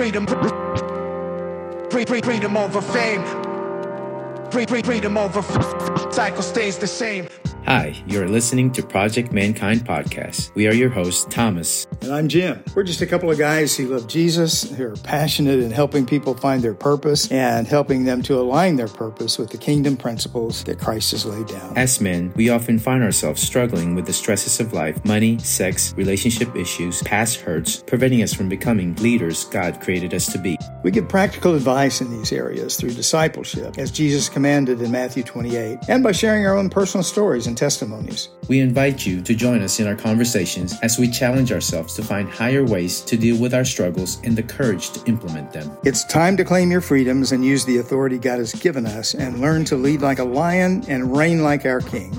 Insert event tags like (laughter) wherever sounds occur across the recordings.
freedom, free freedom over fame, free, free, freedom over cycle stays the same. Hi, you're listening to Project Mankind Podcast. We are your hosts, Thomas. And I'm Jim. We're just a couple of guys who love Jesus, who are passionate in helping people find their purpose and helping them to align their purpose with the kingdom principles that Christ has laid down. As men, we often find ourselves struggling with the stresses of life money, sex, relationship issues, past hurts, preventing us from becoming leaders God created us to be. We give practical advice in these areas through discipleship, as Jesus commanded in Matthew 28, and by sharing our own personal stories and testimonies. We invite you to join us in our conversations as we challenge ourselves to find higher ways to deal with our struggles and the courage to implement them. It's time to claim your freedoms and use the authority God has given us and learn to lead like a lion and reign like our king.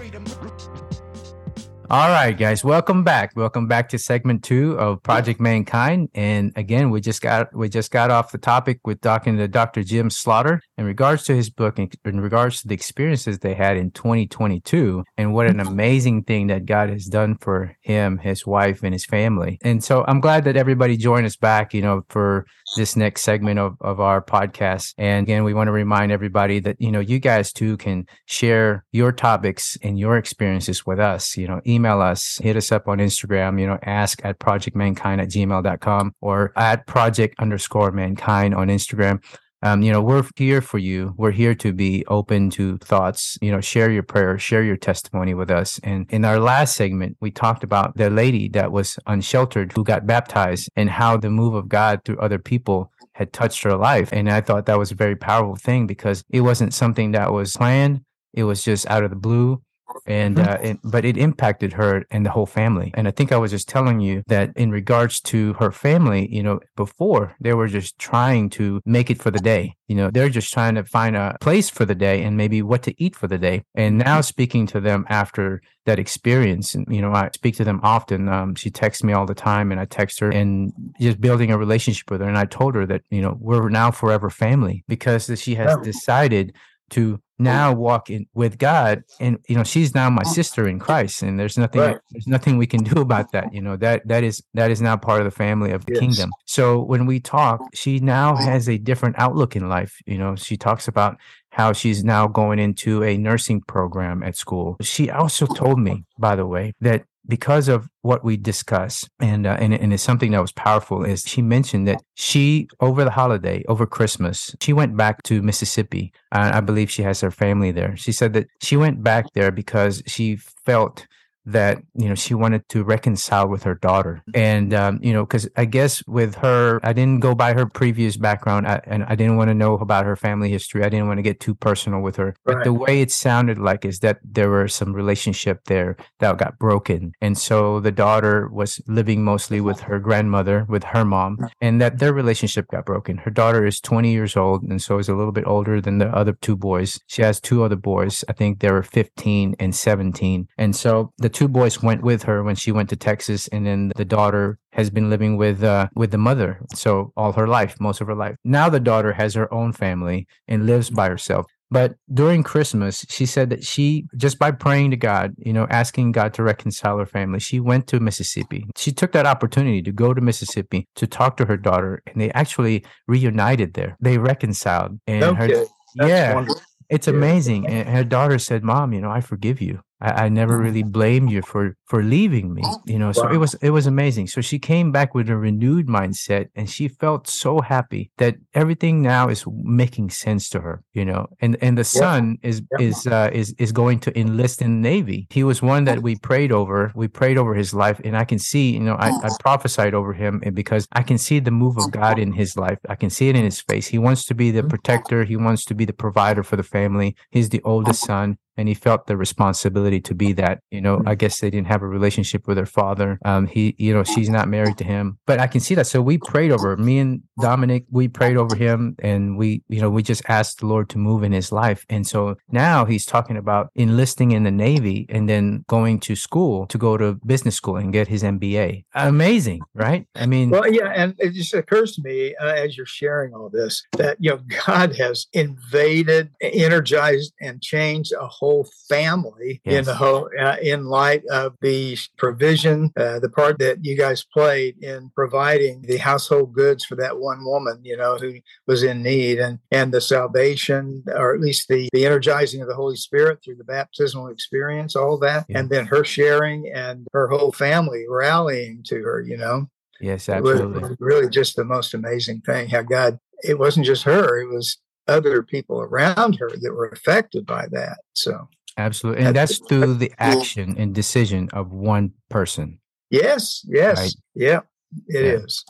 All right, guys, welcome back. Welcome back to segment two of Project Mankind. And again, we just got we just got off the topic with talking to Dr. Jim Slaughter in regards to his book, in, in regards to the experiences they had in 2022, and what an amazing thing that God has done for him, his wife, and his family. And so I'm glad that everybody joined us back, you know, for this next segment of, of our podcast. And again, we want to remind everybody that, you know, you guys too can share your topics and your experiences with us, you know, email us, hit us up on Instagram, you know, ask at projectmankind at gmail.com or at project underscore mankind on Instagram. Um, you know, we're here for you. We're here to be open to thoughts. You know, share your prayer, share your testimony with us. And in our last segment, we talked about the lady that was unsheltered who got baptized and how the move of God through other people had touched her life. And I thought that was a very powerful thing because it wasn't something that was planned. It was just out of the blue and uh, it, but it impacted her and the whole family. And I think I was just telling you that in regards to her family, you know, before they were just trying to make it for the day. You know, they're just trying to find a place for the day and maybe what to eat for the day. And now speaking to them after that experience, and you know, I speak to them often. Um, she texts me all the time, and I text her and just building a relationship with her. And I told her that you know we're now forever family because she has decided to now walk in with God and you know she's now my oh. sister in Christ and there's nothing right. there's nothing we can do about that you know that that is that is now part of the family of the yes. kingdom so when we talk she now has a different outlook in life you know she talks about how she's now going into a nursing program at school she also told me by the way that because of what we discuss and, uh, and and it's something that was powerful is she mentioned that she over the holiday over christmas she went back to mississippi. Uh, i believe she has her family there. She said that she went back there because she felt that you know she wanted to reconcile with her daughter. And um, you know because i guess with her i didn't go by her previous background I, and i didn't want to know about her family history. I didn't want to get too personal with her. Right. but the way it sounded like is that there were some relationship there that got broken. And so the daughter was living mostly with her grandmother with her mom and that their relationship got broken. Her daughter is 20 years old and so is a little bit older than the other two boys. She has two other boys. I think they were 15 and 17 and so the two boys went with her when she went to Texas, and then the daughter has been living with uh, with the mother so all her life, most of her life. Now the daughter has her own family and lives by herself. But during Christmas, she said that she, just by praying to God, you know, asking God to reconcile her family, she went to Mississippi. She took that opportunity to go to Mississippi to talk to her daughter, and they actually reunited there. They reconciled. And okay. her, yeah, wonderful. it's amazing. And her daughter said, Mom, you know, I forgive you. I, I never mm-hmm. really blamed you for for leaving me. You know, so wow. it was it was amazing. So she came back with a renewed mindset, and she felt so happy that everything now is making sense to her. You know, and and the son yeah. is yeah. is uh, is is going to enlist in the Navy. He was one that we prayed over. We prayed over his life, and I can see. You know, I, I prophesied over him and because I can see the move of God in his life. I can see it in his face. He wants to be the mm-hmm. protector. He wants to be the provider for the family. He's the oldest son and he felt the responsibility to be that. You know, I guess they didn't have a relationship with her father. Um, he, you know, she's not married to him, but I can see that. So we prayed over me and Dominic. We prayed over him, and we, you know, we just asked the Lord to move in his life. And so now he's talking about enlisting in the Navy and then going to school to go to business school and get his MBA. Amazing, right? I mean, well, yeah, and it just occurs to me uh, as you're sharing all this that you know (laughs) God has invaded, energized, and changed a whole family yes. in the whole uh, in light of the provision, uh, the part that you guys played in providing the household goods for that one woman, you know, who was in need, and and the salvation, or at least the the energizing of the Holy Spirit through the baptismal experience, all that, yeah. and then her sharing and her whole family rallying to her, you know. Yes, absolutely. It was really just the most amazing thing. How God, it wasn't just her; it was other people around her that were affected by that. So absolutely, and that's, that's through the action and decision of one person. Yes, yes, right? yeah, it yeah. is.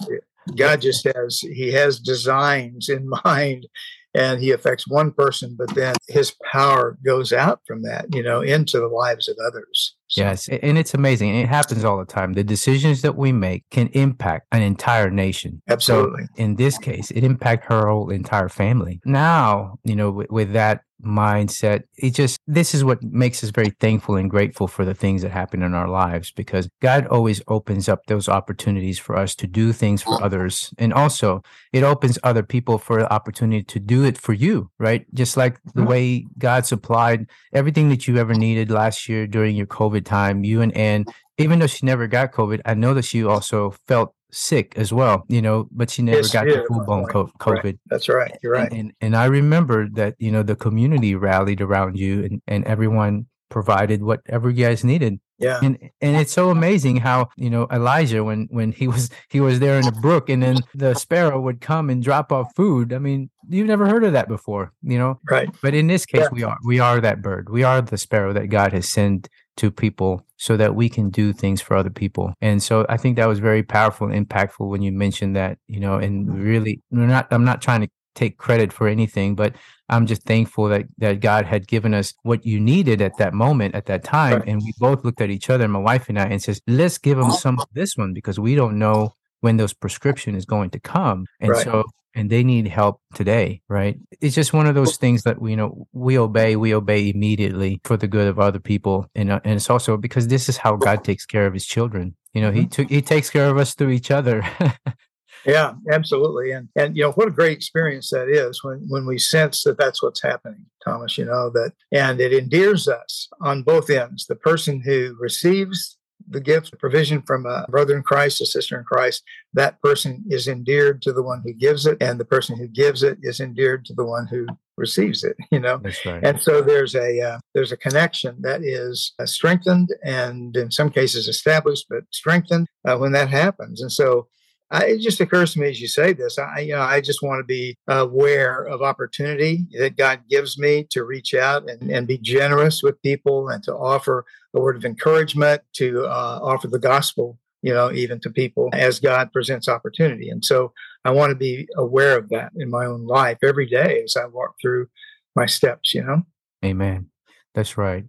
God just has He has designs in (laughs) mind, and He affects one person, but then His power goes out from that, you know, into the lives of others. So. Yes, and it's amazing. It happens all the time. The decisions that we make can impact an entire nation. Absolutely. So in this case, it impacted her whole entire family. Now, you know, with, with that mindset. It just, this is what makes us very thankful and grateful for the things that happen in our lives because God always opens up those opportunities for us to do things for others. And also, it opens other people for the opportunity to do it for you, right? Just like the mm-hmm. way God supplied everything that you ever needed last year during your COVID time, you and Ann, even though she never got COVID, I know that she also felt sick as well, you know, but she never yes, got the full blown COVID. Right. That's right. You're right. And, and, and I remember that, you know, the community rallied around you and, and everyone provided whatever you guys needed. Yeah. And and it's so amazing how, you know, Elijah when when he was he was there in the brook and then the sparrow would come and drop off food. I mean, you've never heard of that before, you know? Right. But in this case yeah. we are we are that bird. We are the sparrow that God has sent to people so that we can do things for other people. And so I think that was very powerful and impactful when you mentioned that, you know, and really we're not I'm not trying to take credit for anything, but I'm just thankful that that God had given us what you needed at that moment, at that time. Right. And we both looked at each other, my wife and I, and says, let's give them some of this one because we don't know when those prescription is going to come. And right. so and they need help today, right? It's just one of those things that we you know we obey, we obey immediately for the good of other people, and uh, and it's also because this is how God takes care of His children. You know, He mm-hmm. took He takes care of us through each other. (laughs) yeah, absolutely, and and you know what a great experience that is when when we sense that that's what's happening, Thomas. You know that, and it endears us on both ends. The person who receives the gift, provision from a brother in Christ, a sister in Christ, that person is endeared to the one who gives it, and the person who gives it is endeared to the one who receives it. You know, right. and so there's a uh, there's a connection that is uh, strengthened and in some cases established, but strengthened uh, when that happens. And so I, it just occurs to me as you say this. I, you know, I just want to be aware of opportunity that God gives me to reach out and, and be generous with people and to offer a word of encouragement, to uh, offer the gospel, you know, even to people as God presents opportunity. And so I want to be aware of that in my own life every day as I walk through my steps. You know. Amen. That's right.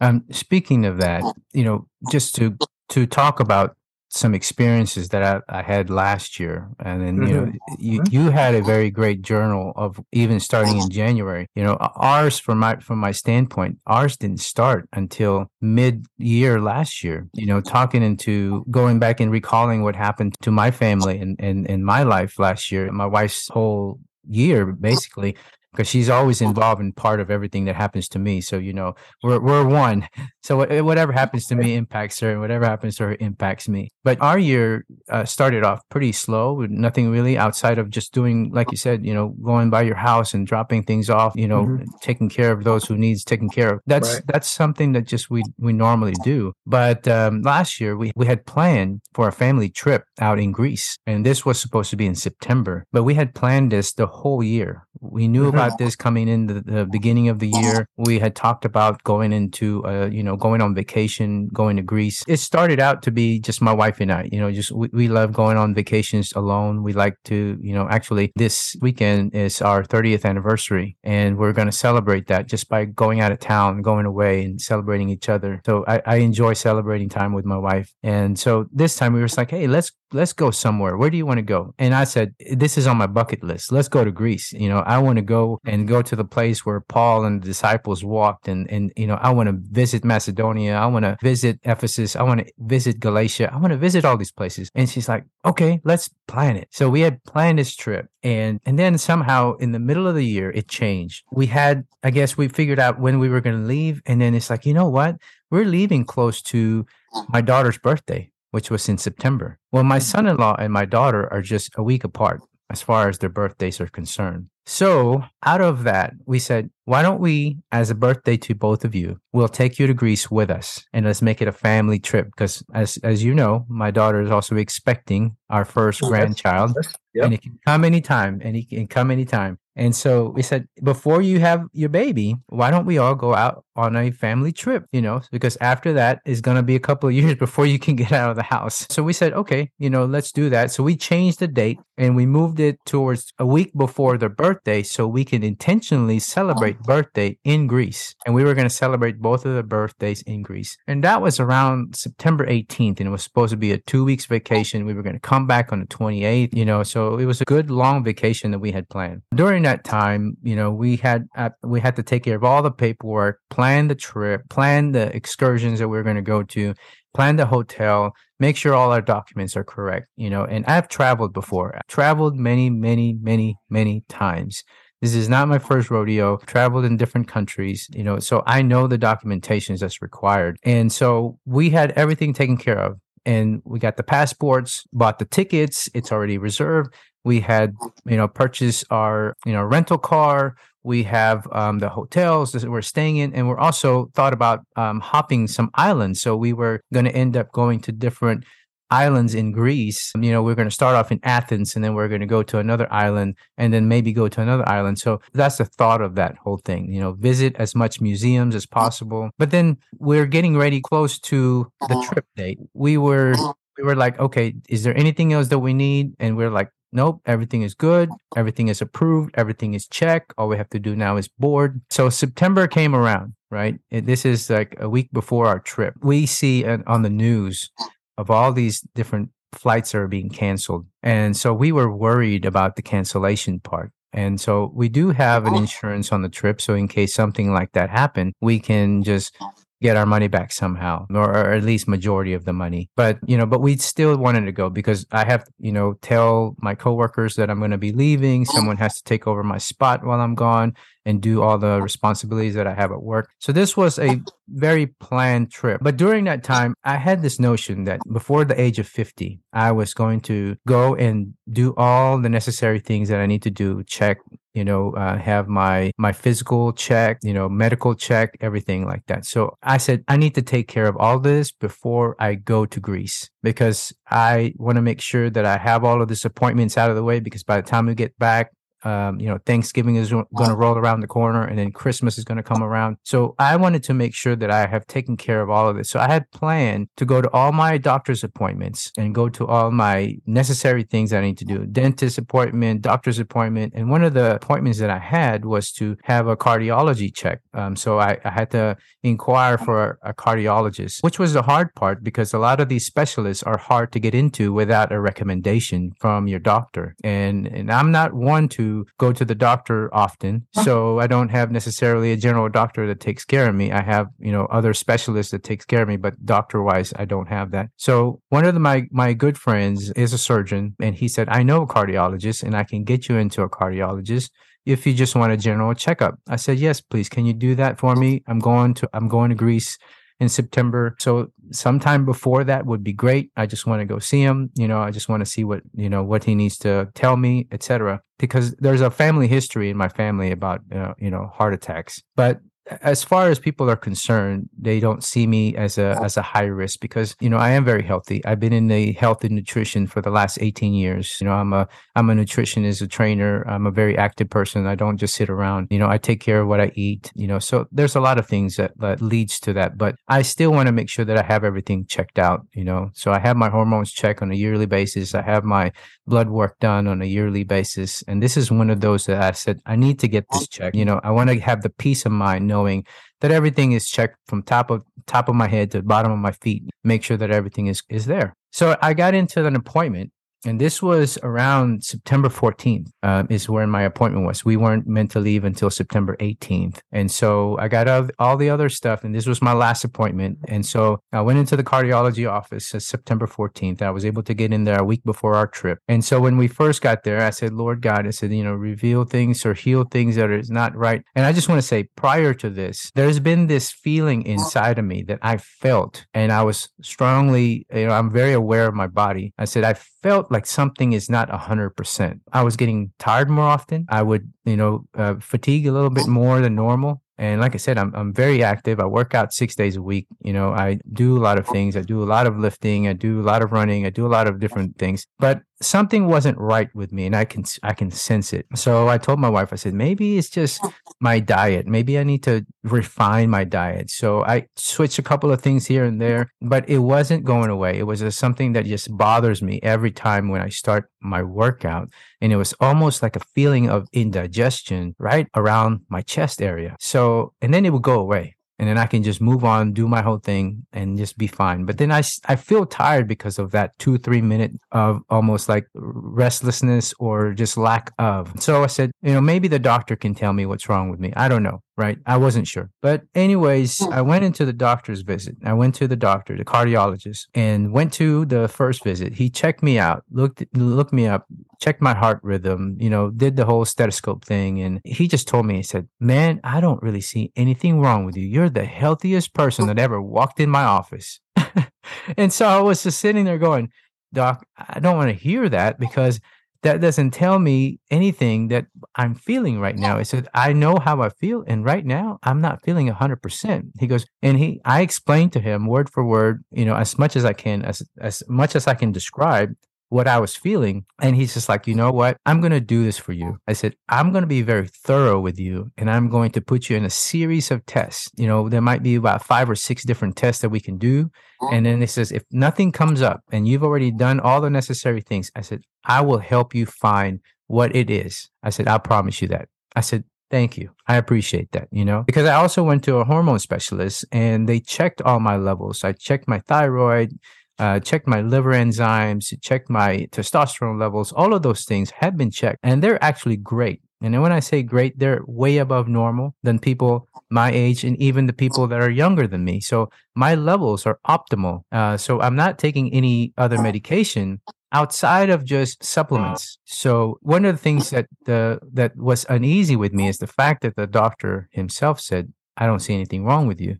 Um, speaking of that, you know, just to to talk about some experiences that I, I had last year and then you know mm-hmm. you, mm-hmm. you had a very great journal of even starting in january you know ours from my from my standpoint ours didn't start until mid year last year you know talking into going back and recalling what happened to my family and and in my life last year my wife's whole year basically because she's always involved in part of everything that happens to me. So you know, we're we're one. (laughs) So whatever happens to me impacts her, and whatever happens to her impacts me. But our year uh, started off pretty slow, with nothing really outside of just doing, like you said, you know, going by your house and dropping things off. You know, mm-hmm. taking care of those who needs taken care of. That's right. that's something that just we we normally do. But um, last year we we had planned for a family trip out in Greece, and this was supposed to be in September. But we had planned this the whole year. We knew mm-hmm. about this coming in the, the, beginning of the year. We had talked about going into, uh, you know, going on vacation, going to Greece. It started out to be just my wife and I, you know, just we, we love going on vacations alone. We like to, you know, actually this weekend is our 30th anniversary and we're going to celebrate that just by going out of town, going away and celebrating each other. So I, I enjoy celebrating time with my wife. And so this time we were like, hey, let's let's go somewhere. Where do you want to go? And I said, this is on my bucket list. Let's go to Greece. You know, I want to go and go to the place where Paul and the disciples walked. And, and, you know, I want to visit Macedonia. I want to visit Ephesus. I want to visit Galatia. I want to visit all these places. And she's like, okay, let's plan it. So we had planned this trip. And, and then somehow in the middle of the year, it changed. We had, I guess we figured out when we were going to leave. And then it's like, you know what? We're leaving close to my daughter's birthday which was in September. Well, my mm-hmm. son in law and my daughter are just a week apart. as far as their birthdays are concerned. So, out of that, we said, why don't we, as a birthday to both of you, we'll take you to Greece with us and let's make it a family trip. Because, as, as you know, my daughter is also expecting our first grandchild. Yep. And it can come anytime, and it can come anytime. And so we said, before you have your baby, why don't we all go out on a family trip, you know, because after that is going to be a couple of years (laughs) before you can get out of the house. So we said, okay, you know, let's do that. So we changed the date and we moved it towards a week before their birthday so we can intentionally celebrate oh. birthday in Greece. And we were going to celebrate both of their birthdays in Greece. And that was around September 18th. And it was supposed to be a two weeks vacation. We were going to come back on the 28th, you know, so it was a good long vacation that we had planned. During that time, you know, we had uh, we had to take care of all the paperwork, plan the trip, plan the excursions that we are going to go to, plan the hotel, make sure all our documents are correct, you know. And I've traveled before. I've traveled many, many, many, many times. This is not my first rodeo. I've traveled in different countries, you know, so I know the documentations that's required. And so we had everything taken care of and we got the passports, bought the tickets, it's already reserved we had you know purchased our you know rental car. We have um, the hotels that we're staying in and we're also thought about um, hopping some islands. So we were going to end up going to different islands in greece. You know we're going to start off in athens and then we're going to go to another island and then maybe go to another island. So that's the thought of that whole thing you know visit as much museums as possible. But then we're getting ready close to the trip date. We were we were like okay is there anything else that we need? And we're like nope, everything is good, everything is approved, everything is checked. All we have to do now is board. So September came around, right? this is like a week before our trip. We see on the news of all these different flights that are being canceled. And so we were worried about the cancellation part. And so we do have an oh. insurance on the trip. So in case something like that happened, we can just get our money back somehow or, or, at least majority of the money. But you know but we still wanted to go because i have you know tell my coworkers that i'm going to be leaving. Oh. Someone has to take over my spot while i'm gone and do all the responsibilities that i have at work. So this was a very planned trip. But during that time i had this notion that before the age of 50 i was going to go and do all the necessary things that i need to do check you know, uh, have my my physical check, you know, medical check, everything like that. So I said I need to take care of all this before I go to Greece because I want to make sure that I have all of this appointments out of the way because by the time we get back, um, you know, Thanksgiving is going to roll around the corner and then Christmas is going to come around. So I wanted to make sure that I have taken care of all of this. So I had planned to go to all my doctor's appointments and go to all my necessary things I need to do dentist appointment, doctor's appointment. And one of the appointments that I had was to have a cardiology check. Um, so I, I, had to inquire for a, a cardiologist, which was the hard part because a lot of these specialists are hard to get into without a recommendation from your doctor. And, and I'm not one to go to the doctor often. So I don't have necessarily a general doctor that takes care of me. I have, you know, other specialists that takes care of me, but doctor wise, I don't have that. So one of the, my, my good friends is a surgeon and he said, I know a cardiologist and I can get you into a cardiologist if you just want a general checkup. I said, yes, please. Can you do that for me? I'm going to, I'm going to Greece in September. So sometime before that would be great. I just want to go see him. You know, I just want to see what, you know, what he needs to tell me, etc. Because there's a family history in my family about, uh, you know, heart attacks. But as far as people are concerned, they don't see me as a as a high risk because you know I am very healthy. I've been in the health and nutrition for the last 18 years. You know, I'm a I'm a nutritionist, a trainer. I'm a very active person. I don't just sit around. You know, I take care of what I eat. You know, so there's a lot of things that that leads to that. But I still want to make sure that I have everything checked out. You know, so I have my hormones checked on a yearly basis. I have my blood work done on a yearly basis, and this is one of those that I said I need to get this checked. You know, I want to have the peace of mind knowing that everything is checked from top of top of my head to bottom of my feet. Make sure that everything is is there. So I got into an appointment and this was around September 14th, uh, is where my appointment was. We weren't meant to leave until September 18th. And so I got all the other stuff, and this was my last appointment. And so I went into the cardiology office September 14th. I was able to get in there a week before our trip. And so when we first got there, I said, Lord God, I said, you know, reveal things or heal things that is not right. And I just want to say, prior to this, there's been this feeling inside of me that I felt, and I was strongly, you know, I'm very aware of my body. I said, I felt like something is not 100%. I was getting tired more often. I would, you know, uh, fatigue a little bit more than normal. And like I said, I'm I'm very active. I work out six days a week. You know, I do a lot of things. I do a lot of lifting. I do a lot of running. I do a lot of different things. But something wasn't right with me, and I can I can sense it. So I told my wife. I said maybe it's just my diet. Maybe I need to refine my diet. So I switched a couple of things here and there, but it wasn't going away. It was just something that just bothers me every time when I start my workout, and it was almost like a feeling of indigestion right around my chest area. So and then it would go away and then I can just move on, do my whole thing, and just be fine. But then I, I feel tired because of that two, three minute of almost like restlessness or just lack of. So I said, you know, maybe the doctor can tell me what's wrong with me. I don't know right? I wasn't sure. But, anyways, hmm. I went into the doctor's visit. I went to the doctor, the cardiologist, and went to the first visit. He checked me out, looked looked me up, checked my heart rhythm, you know, did the whole stethoscope thing. And he just told me, he said, Man, I don't really see anything wrong with you. You're the healthiest person that ever walked in my office. (laughs) and so I was just sitting there going, Doc, I don't want to hear that because that doesn't tell me anything that I'm feeling right now. It said, I know how I feel. And right now I'm not feeling hundred percent. He goes, and he, I explained to him word for word, you know, as much as I can, as, as much as I can describe what I was feeling. And he's just like, you know what? I'm going to do this for you. I said, I'm going to be very thorough with you and I'm going to put you in a series of tests. You know, there might be about five or six different tests that we can do. Mm-hmm. And then it says, if nothing comes up and you've already done all the necessary things, I said, I will help you find what it is. I said, I'll promise you that. I said, Thank you. I appreciate that, you know, because I also went to a hormone specialist and they checked all my levels. I checked my thyroid, uh, checked my liver enzymes, checked my testosterone levels. All of those things have been checked and they're actually great. And when I say great, they're way above normal than people my age and even the people that are younger than me. So my levels are optimal. Uh, so I'm not taking any other medication outside of just supplements. So one of the things that the that was uneasy with me is the fact that the doctor himself said, "I don't see anything wrong with you."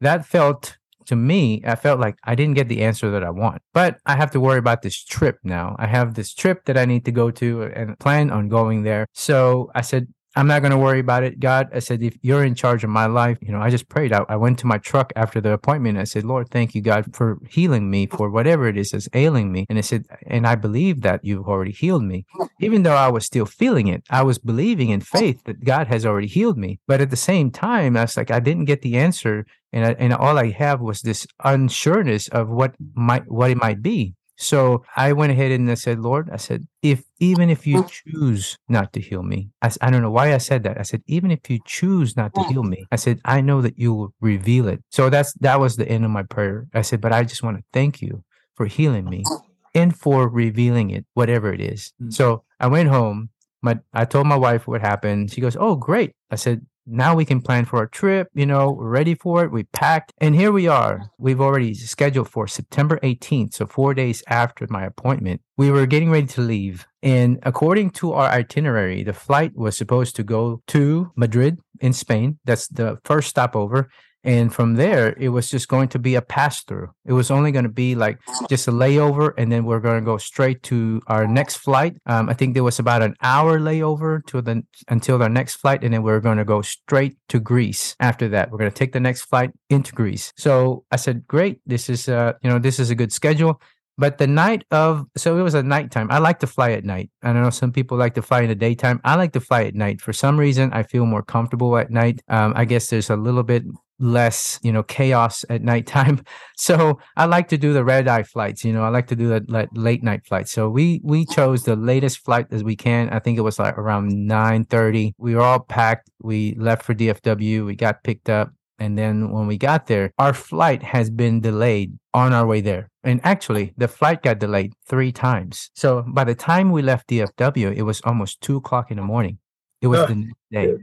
That felt to me, I felt like I didn't get the answer that I want. But I have to worry about this trip now. I have this trip that I need to go to and plan on going there. So I said, I'm not going to worry about it. God, I said, if you're in charge of my life, you know, I just prayed. I, I went to my truck after the appointment. I said, Lord, thank you, God, for healing me for whatever it is that's ailing me. And I said, and I believe that you've already healed me. Even though I was still feeling it, I was believing in faith that God has already healed me. But at the same time, I was like, I didn't get the answer. And, I, and all I have was this unsureness of what might, what it might be. So I went ahead and I said, Lord, I said, if even if you choose not to heal me, I, I don't know why I said that. I said, even if you choose not to heal me, I said, I know that you will reveal it. So that's that was the end of my prayer. I said, but I just want to thank you for healing me and for revealing it, whatever it is. Mm-hmm. So I went home. My I told my wife what happened. She goes, Oh, great. I said, now we can plan for our trip. You know, we're ready for it. We packed, and here we are. We've already scheduled for September 18th, so four days after my appointment. We were getting ready to leave, and according to our itinerary, the flight was supposed to go to Madrid in Spain. That's the first stopover, and from there, it was just going to be a pass through. It was only going to be like just a layover, and then we're going to go straight to our next flight. Um, I think there was about an hour layover to the until our next flight, and then we're going to go straight to Greece. After that, we're going to take the next flight into Greece. So I said, "Great, this is uh, you know, this is a good schedule." But the night of, so it was a nighttime. I like to fly at night. I don't know some people like to fly in the daytime. I like to fly at night. For some reason, I feel more comfortable at night. Um, I guess there's a little bit less you know chaos at nighttime. (laughs) So i like to do the red eye flights you know i like to do the late night flights so we we chose the latest flight as we can. I think it was like around 9 30 we were all packed. We left for dfw we got picked up. And then when we got there our flight has been delayed on our way there. And actually the flight got delayed three times. So by the time we left dfw it was almost two o'clock in the morning. It was oh, the next day.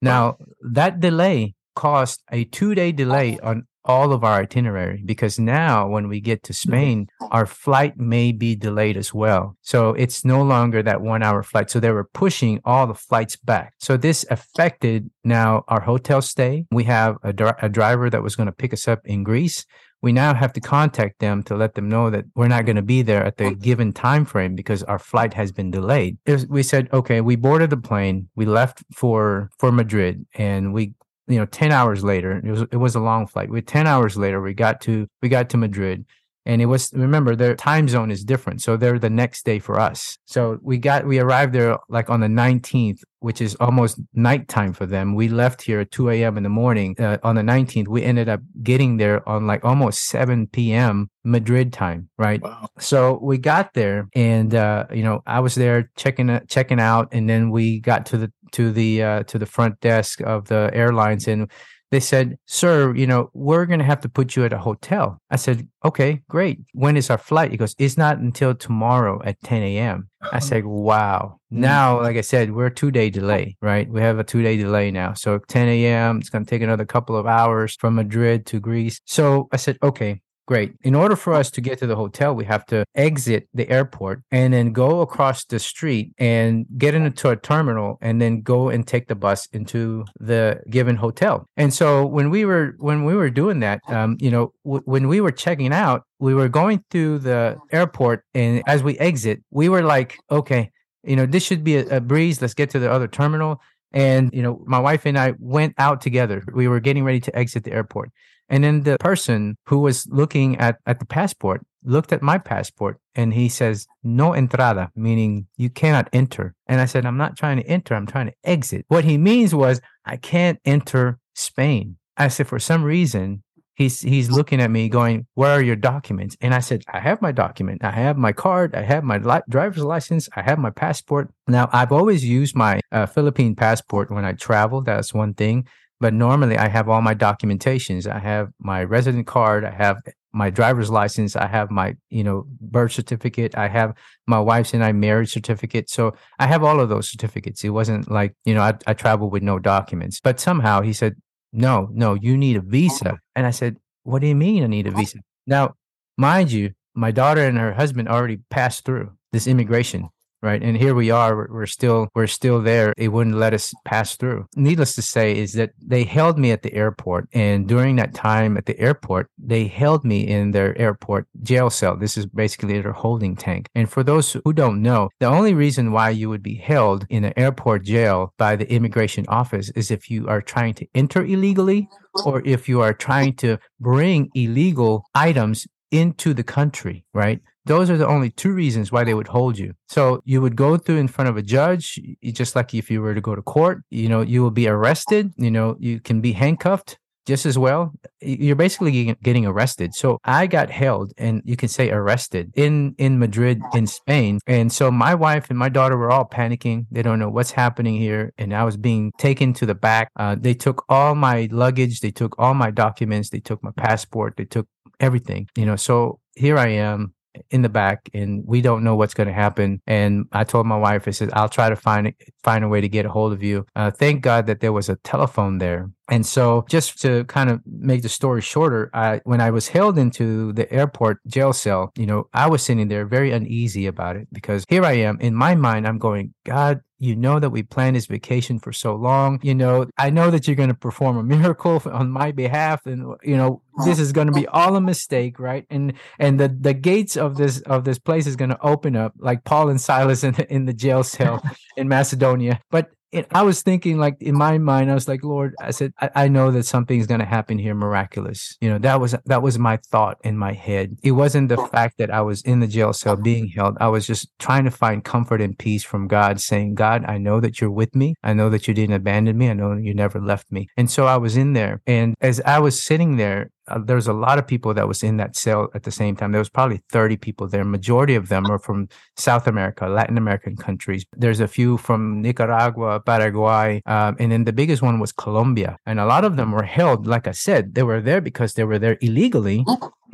Now that delay caused a two day delay on all of our itinerary because now when we get to mm-hmm. Spain, our flight may be delayed as well. So it's no longer that one hour flight. So they were pushing all the flights back. So this affected now our hotel stay. We have a, a driver that was going to pick us up in Greece we now have to contact them to let them know that we're not going to be there at the given time frame because our flight has been delayed. Was, we said, okay, we boarded the plane, we left for for Madrid, and we you know 10 hours later it was it was a long flight. We 10 hours later we got to we got to madrid and it was remember their time zone is different so they're the next day for us. So we got we arrived there like on the 19th which is almost nighttime for them. We left here at 2 a.m in the morning uh, on the 19th we ended up getting there on like almost 7 p.m madrid time right? Wow. so we got there and uh, you know i was there checking uh, checking out and then we got to the to the uh, to the front desk of the airlines and they said, Sir, you know, we're going to have to put you at a hotel. I said, Okay, great. When is our flight? He goes, It's not until tomorrow at 10 a.m. I (laughs) said, Wow. Mm. Now, like I said, we're a two day delay, right? We have a two day delay now. So 10 a.m., it's going to take another couple of hours from Madrid to Greece. So I said, Okay, Great. In order for us to get to the hotel, we have to exit the airport and then go across the street and get into a terminal and then go and take the bus into the given hotel. And so when we were when we were doing that, um, you know, w- when we were checking out, we were going through the airport and as we exit, we were like, okay, you know, this should be a, a breeze. Let's get to the other terminal. And, you know, my wife and I went out together. We were getting ready to exit the airport. And then the person who was looking at, at the passport looked at my passport and he says, no entrada, meaning you cannot enter. And I said, I'm not trying to enter, I'm trying to exit. What he means was, I can't enter Spain. I said, for some reason, he's he's looking at me going where are your documents and i said i have my document i have my card i have my li- driver's license i have my passport now i've always used my uh, philippine passport when i travel that's one thing but normally I have all my documentations. I have my resident card. I have my driver's license. I have my, you know, birth certificate. I have my wife's and I marriage certificate. So I have all of those certificates. It wasn't like, you know, I, I traveled with no documents. But somehow he said, no, no, you need a visa. Oh. And I said, what do you mean I need a visa? Now, mind you, my daughter and her husband already passed through this immigration right? And here we are we're still we're still there. It wouldn't let us pass through. Needless to say is that they held me at the airport and during that time at the airport they held me in their airport jail cell. This is basically their holding tank. And for those who don't know the only reason why you would be held in an airport jail by the immigration office is if you are trying to enter illegally or if you are trying to bring illegal items into the country, right? Those are the only two reasons why they would hold you. So you would go through in front of a judge, just like if you were to go to court, you know, you will be arrested, you know, you can be handcuffed just as well. You're basically getting arrested. So I got held and you can say arrested in, in Madrid, in Spain. And so my wife and my daughter were all panicking. They don't know what's happening here. And I was being taken to the back. Uh, they took all my luggage. They took all my documents. They took my passport. They took everything, you know. So here I am in the back and we don't know what's going to happen. And i told my wife i said i'll try to find find a way to get a hold of you. Uh, thank god that there was a telephone there. And so, just to kind of make the story shorter, I, when I was held into the airport jail cell, you know, I was sitting there very uneasy about it because here I am in my mind, I'm going, God, you know that we planned this vacation for so long. You know, I know that you're going to perform a miracle (laughs) on my behalf, and you know this is going to be all a mistake, right? And and the the gates of this of this place is going to open up like Paul and Silas in the, in the jail cell (laughs) in Macedonia. But it, I was thinking like in my mind, I was like, Lord, I said, I, I know that something's going to happen here, miraculous. You know, that was that was my thought in my head. It wasn't the fact that I was in the jail cell being held. I was just trying to find comfort and peace from God, saying, God, I know that you're with me. I know that you didn't abandon me. I know you never left me. And so I was in there, and as I was sitting there, uh, there was a lot of people that was in that cell at the same time. There was probably 30 people there. Majority of them are from South America, Latin American countries. There's a few from Nicaragua, Paraguay, um, and then the biggest one was Colombia. And a lot of them were held, like I said, they were there because they were there illegally.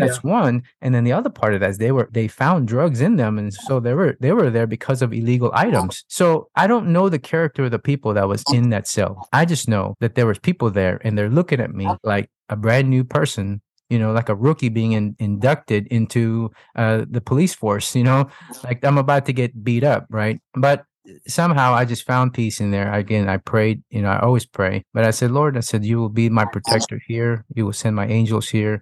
That's yeah. one. And then the other part of that is they were they found drugs in them, and so they were they were there because of illegal items. So I don't know the character of the people that was in that cell. I just know that there was people there, and they're looking at me like a brand new person you know, like a rookie being in, inducted into uh, the police force, you know, (laughs) like I'm about to get beat up, right? But somehow I just found peace in there. Again, I prayed, you know, I always pray, but I said, Lord, I said, you will be my protector here. You will send my angels here.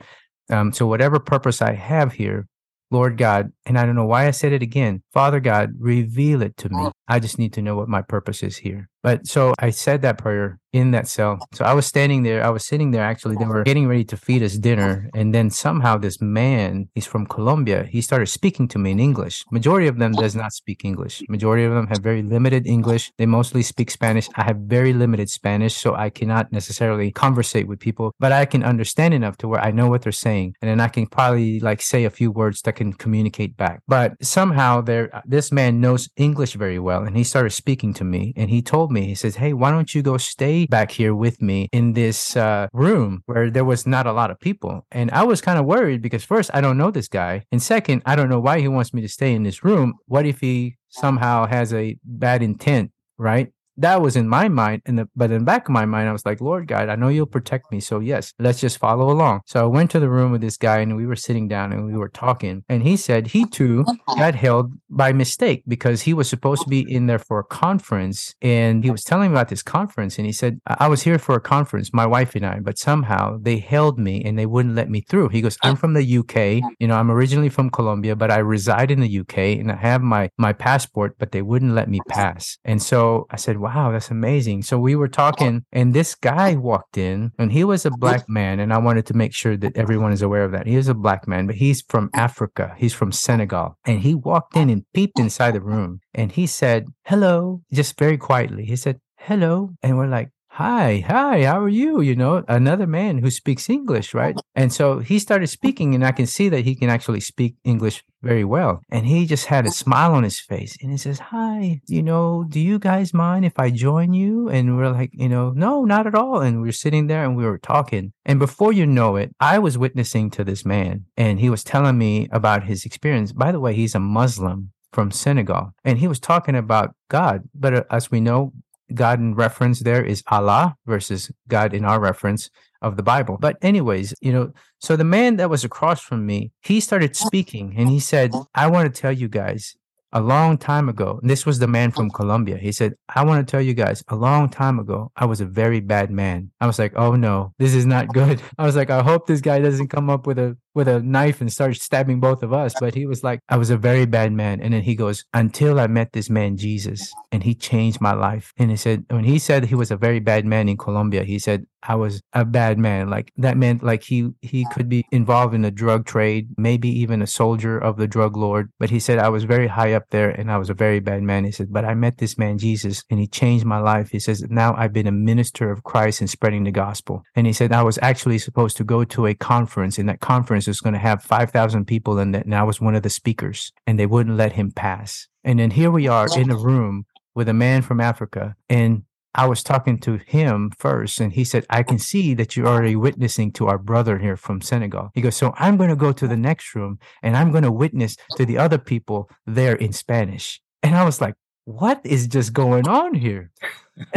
Um, so whatever purpose I have here, Lord God, and I don't know why I said it again. Father God, reveal it to me. I just need to know what my purpose is here. But so I said that prayer in that cell. So I was standing there. I was sitting there actually. They were getting ready to feed us dinner. And then somehow this man, he's from Colombia, he started speaking to me in English. Majority of them does not speak English. Majority of them have very limited English. They mostly speak Spanish. I have very limited Spanish, so I cannot necessarily conversate with people, but I can understand enough to where I know what they're saying. And then I can probably like say a few words that can communicate back. But somehow there this man knows English very well and he started speaking to me and he told me, he says, Hey, why don't you go stay back here with me in this uh, room where there was not a lot of people? And I was kind of worried because first, I don't know this guy. And second, I don't know why he wants me to stay in this room. What if he somehow has a bad intent? Right that was in my mind and the, but in the back of my mind i was like lord god i know you'll protect me so yes let's just follow along. So i went to the room with this guy and we were sitting down and we were talking and he said he too got held by mistake because he was supposed to be in there for a conference and he was telling me about this conference and he said i was here for a conference my wife and i but somehow they held me and they wouldn't let me through. He goes i'm from the uk you know i'm originally from colombia but i reside in the uk and i have my my passport but they wouldn't let me pass. And so i said wow, that's amazing. So we were talking, and this guy walked in, and he was a black man. And I wanted to make sure that everyone is aware of that. He is a black man, but he's from Africa, he's from Senegal. And he walked in and peeped inside the room, and he said, Hello, just very quietly. He said, Hello. And we're like, hi hi how are you? You know another man who speaks english right? And so he started speaking and i can see that he can actually speak english very well. And he just had a smile on his face and he says hi you know do you guys mind if i join you? And we're like you know no not at all. And we are sitting there and we were talking. And before you know it i was witnessing to this man and he was telling me about his experience. By the way he's a muslim from Senegal. And he was talking about God. But uh, as we know, God in reference there is Allah versus God in our reference of the Bible. But, anyways, you know, so the man that was across from me, he started speaking and he said, I want to tell you guys a long time ago, this was the man from Colombia. He said, I want to tell you guys, a long time ago, I was a very bad man. I was like, oh no, this is not good. (laughs) I was like, I hope this guy doesn't come up with a with a knife and start stabbing both of us. But he was like, I was a very bad man. And then he goes, until I met this man, Jesus, and he changed my life. And he said, when he said he was a very bad man in Colombia, he said, I was a bad man. Like that meant like he he could be involved in the drug trade, maybe even a soldier of the drug lord. But he said I was very high up there and I was a very bad man. He said, but I met this man Jesus and he changed my life. He says now I've been a minister of Christ and spreading the gospel. And he said I was actually supposed to go to a conference and that conference was going to have 5,000 people in it. And I was one of the speakers and they wouldn't let him pass. And then here we are in a room with a man from Africa and I was talking to him first, and he said, I can see that you're already witnessing to our brother here from Senegal. He goes, So I'm going to go to the next room and I'm going to witness to the other people there in Spanish. And I was like, What is just going on here? (laughs)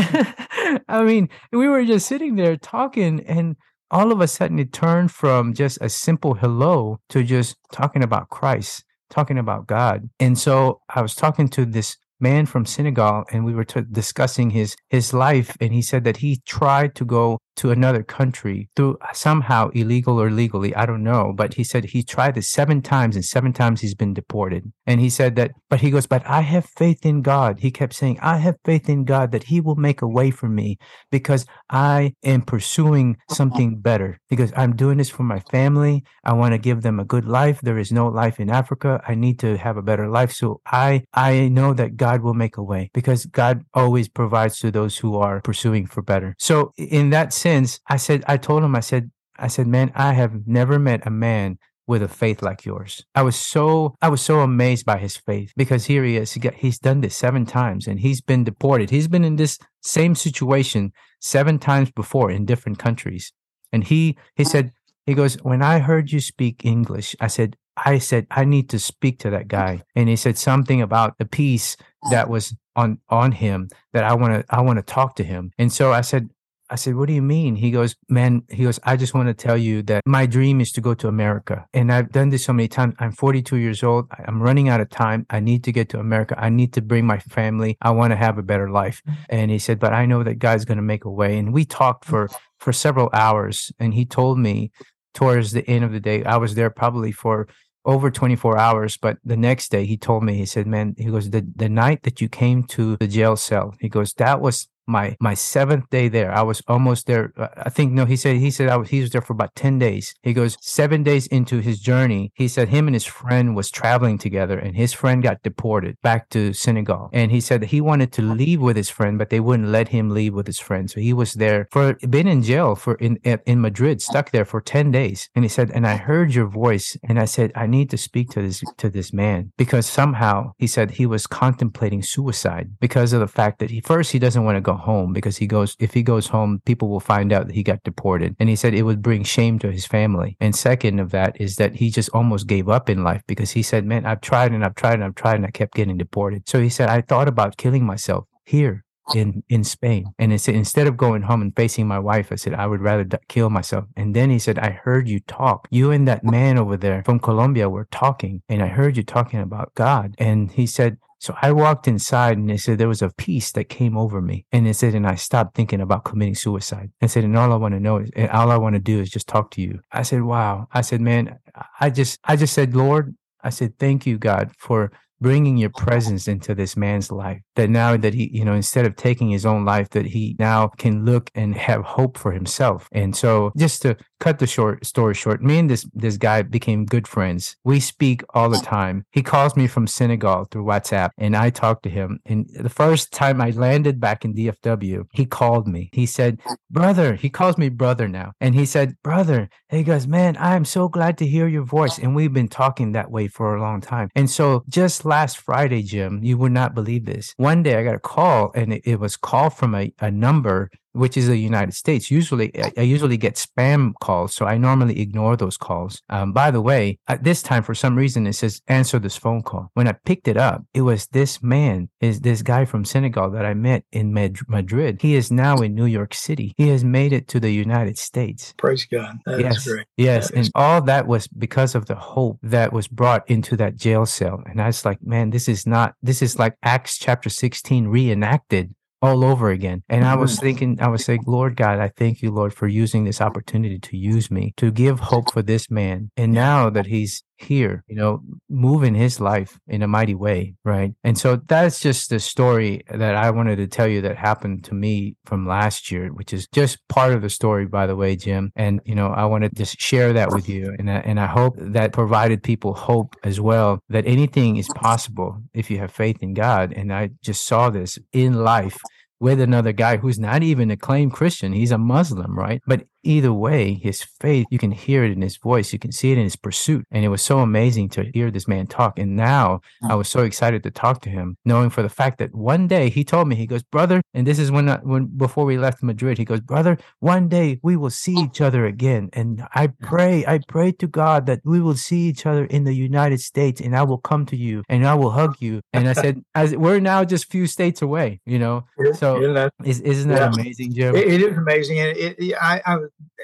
I mean, we were just sitting there talking, and all of a sudden it turned from just a simple hello to just talking about Christ, talking about God. And so I was talking to this man from Senegal, and we were t- discussing his his life, and he said that he tried to go to another country through somehow illegal or legally, I don't know. But he said he tried it seven times and seven times he's been deported. And he said that, but he goes, but I have faith in God. He kept saying, I have faith in God that he will make a way for me because I am pursuing something better because I'm doing this for my family. I want to give them a good life. There is no life in Africa. I need to have a better life. So I, I know that God will make a way because God always provides to those who are pursuing for better. So in that since I said, I told him, I said, I said, man, I have never met a man with a faith like yours. I was so I was so amazed by his faith because here he is. He got, he's done this seven times and he's been deported. He's been in this same situation seven times before in different countries. And he he said he goes, "When I heard you speak English, I said I said I need to speak to that guy." And he said something about the peace that was on on him that I want to I want to talk to him. And so I said, I said, What do you mean? He goes, Man, he goes, I just want to tell you that my dream is to go to America. And I've done this so many times. I'm 42 years old. I'm running out of time. I need to get to America. I need to bring my family. I want to have a better life. Mm-hmm. And he said, But I know that God's going to make a way. And we talked for for several hours and he told me towards the end of the day, I was there probably for over 24 hours. But the next day, he told me, he said, Man, he goes, the, the night that you came to the jail cell, he goes, that was my my seventh day there. I was almost there. Uh, I think no, he said he said I was he was there for about ten days. He goes seven days into his journey. He said him and his friend was traveling together, and his friend got deported back to Senegal. And he said he wanted to leave with his friend, but they wouldn't let him leave with his friend. So he was there for been in jail for in in Madrid, stuck there for ten days. And he said, and I heard your voice, and I said I need to speak to this to this man because somehow he said he was contemplating suicide because of the fact that he first he doesn't want to go home because he goes if he goes home people will find out that he got deported and he said it would bring shame to his family and second of that is that he just almost gave up in life because he said man i've tried and i've tried and i've tried and i kept getting deported so he said i thought about killing myself here in in Spain. And said instead of going home and facing my wife, I said I would rather d- kill myself. And then he said, I heard you talk. You and that man over there from Colombia were talking, and I heard you talking about God. And he said, so I walked inside and they said there was a peace that came over me. And they said, and I stopped thinking about committing suicide. And said, and all I want to know is, and all I want to do is just talk to you. I said, wow. I said, man, I just, I just said, Lord, I said, thank you, God, for bringing your presence into this man's life that now that he you know instead of taking his own life that he now can look and have hope for himself. And so just to cut the short story short me and this this guy became good friends. We speak all the time. He calls me from senegal through whatsapp and i talk to him. And the first time i landed back in dfw he called me. He said brother he calls me brother now. And he said brother he goes man i am so glad to hear your voice. And we've been talking that way for a long time. And so just last friday jim you would not believe this one day I got a call and it, it was called from a, a number which is the United States. Usually, I, usually get spam calls, so I normally ignore those calls. Um, by the way, at this time, for some reason, it says answer this phone call. When I picked it up, it was this man, is this guy from Senegal that I met in Madrid. He is now in New York City. He has made it to the United States. Praise God. That yes, great. Yes, and all that was because of the hope that was brought into that jail cell. And I was like, man, this is not. This is like Acts chapter sixteen reenacted all over again. And I was mm-hmm. thinking, I was saying, Lord God, I thank you, Lord, for using this opportunity to use me to give hope for this man. And now that he's here, you know, moving his life in a mighty way, right? And so that's just the story that I wanted to tell you that happened to me from last year, which is just part of the story, by the way, Jim. And you know, I want to just share that with you, and I, and I hope that provided people hope as well that anything is possible if you have faith in God. And I just saw this in life with another guy who's not even a claimed Christian. He's a Muslim, right? But either way, his faith, you can hear it in his voice. You can see it in his pursuit. And it was so amazing to hear this man talk. And now I was so excited to talk to him, knowing for the fact that one day he told me, he goes, brother, and this is when, I, when before we left Madrid, he goes, brother, one day we will see each other again. And I pray, I pray to God that we will see each other in the United States and I will come to you and I will hug you. And I said, as we're now just few states away, you know? So is, isn't that yeah. amazing, Jim? it, it is amazing. And it, it, I, I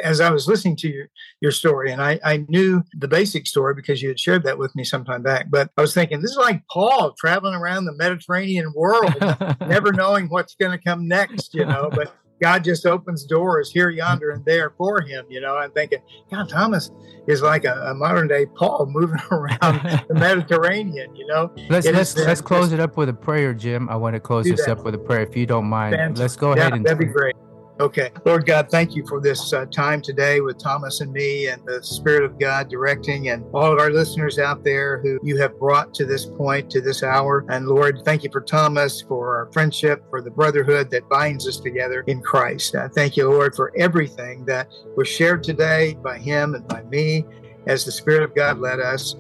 as I was listening to your, your story, and I, I knew the basic story because you had shared that with me some time back, but I was thinking, this is like Paul traveling around the Mediterranean world, (laughs) never knowing what's going to come next, you know, but God just opens doors here, yonder, and there for him. You know, I'm thinking, God, Thomas is like a, a modern day Paul moving (laughs) around the (laughs) Mediterranean. You know, let's let's let's close it up with a prayer, Jim. I want to close this that. up with a prayer, if you don't mind. Fantastic. Let's go ahead and that'd be great. Okay. Lord God, thank you for this uh, time today with Thomas and me and the Spirit of God directing and all of our listeners out there who you have brought to this point, to this hour. And Lord, thank you for Thomas, for our friendship, for the brotherhood that binds us together in Christ. Uh, thank you, Lord, for everything that was shared today by him and by me as the Spirit of God led us.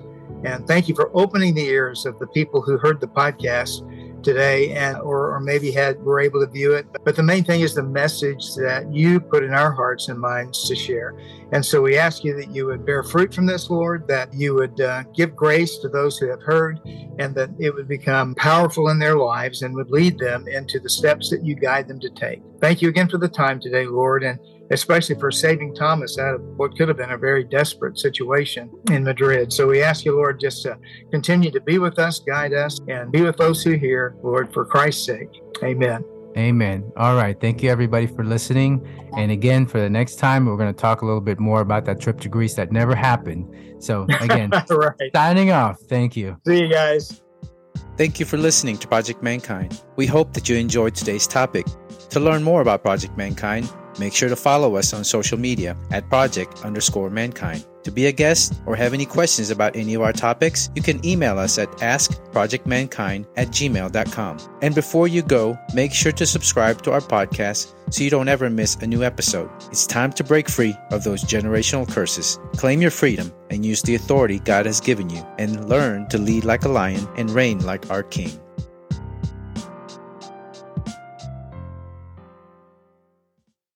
And thank you for opening the ears of the people who heard the podcast today and or, or maybe had were able to view it. But the main thing is the message that you put in our hearts and minds to share. And so we ask you that you would bear fruit from this lord that you would uh, give grace to those who have heard and that it would become powerful in their lives and would lead them into the steps that you guide them to take. Thank you again for the time today lord and especially for saving Thomas out of what could have been a very desperate situation in Madrid. So we ask you, Lord, just to continue to be with us, guide us, and be with those who hear, Lord, for Christ's sake. Amen. Amen. All right. Thank you, everybody, for listening. And again, for the next time, we're going to talk a little bit more about that trip to Greece that never happened. So, again, (laughs) right. signing off. Thank you. See you guys. Thank you for listening to Project Mankind. We hope that you enjoyed today's topic. To learn more about Project Mankind, make sure to follow us on social media at project underscore mankind. To be a guest or have any questions about any of our topics, you can email us at askprojectmankind at gmail.com. And before you go, make sure to subscribe to our podcast so you don't ever miss a new episode. It's time to break free of those generational curses. Claim your freedom and use the authority God has given you, and learn to lead like a lion and reign like our King.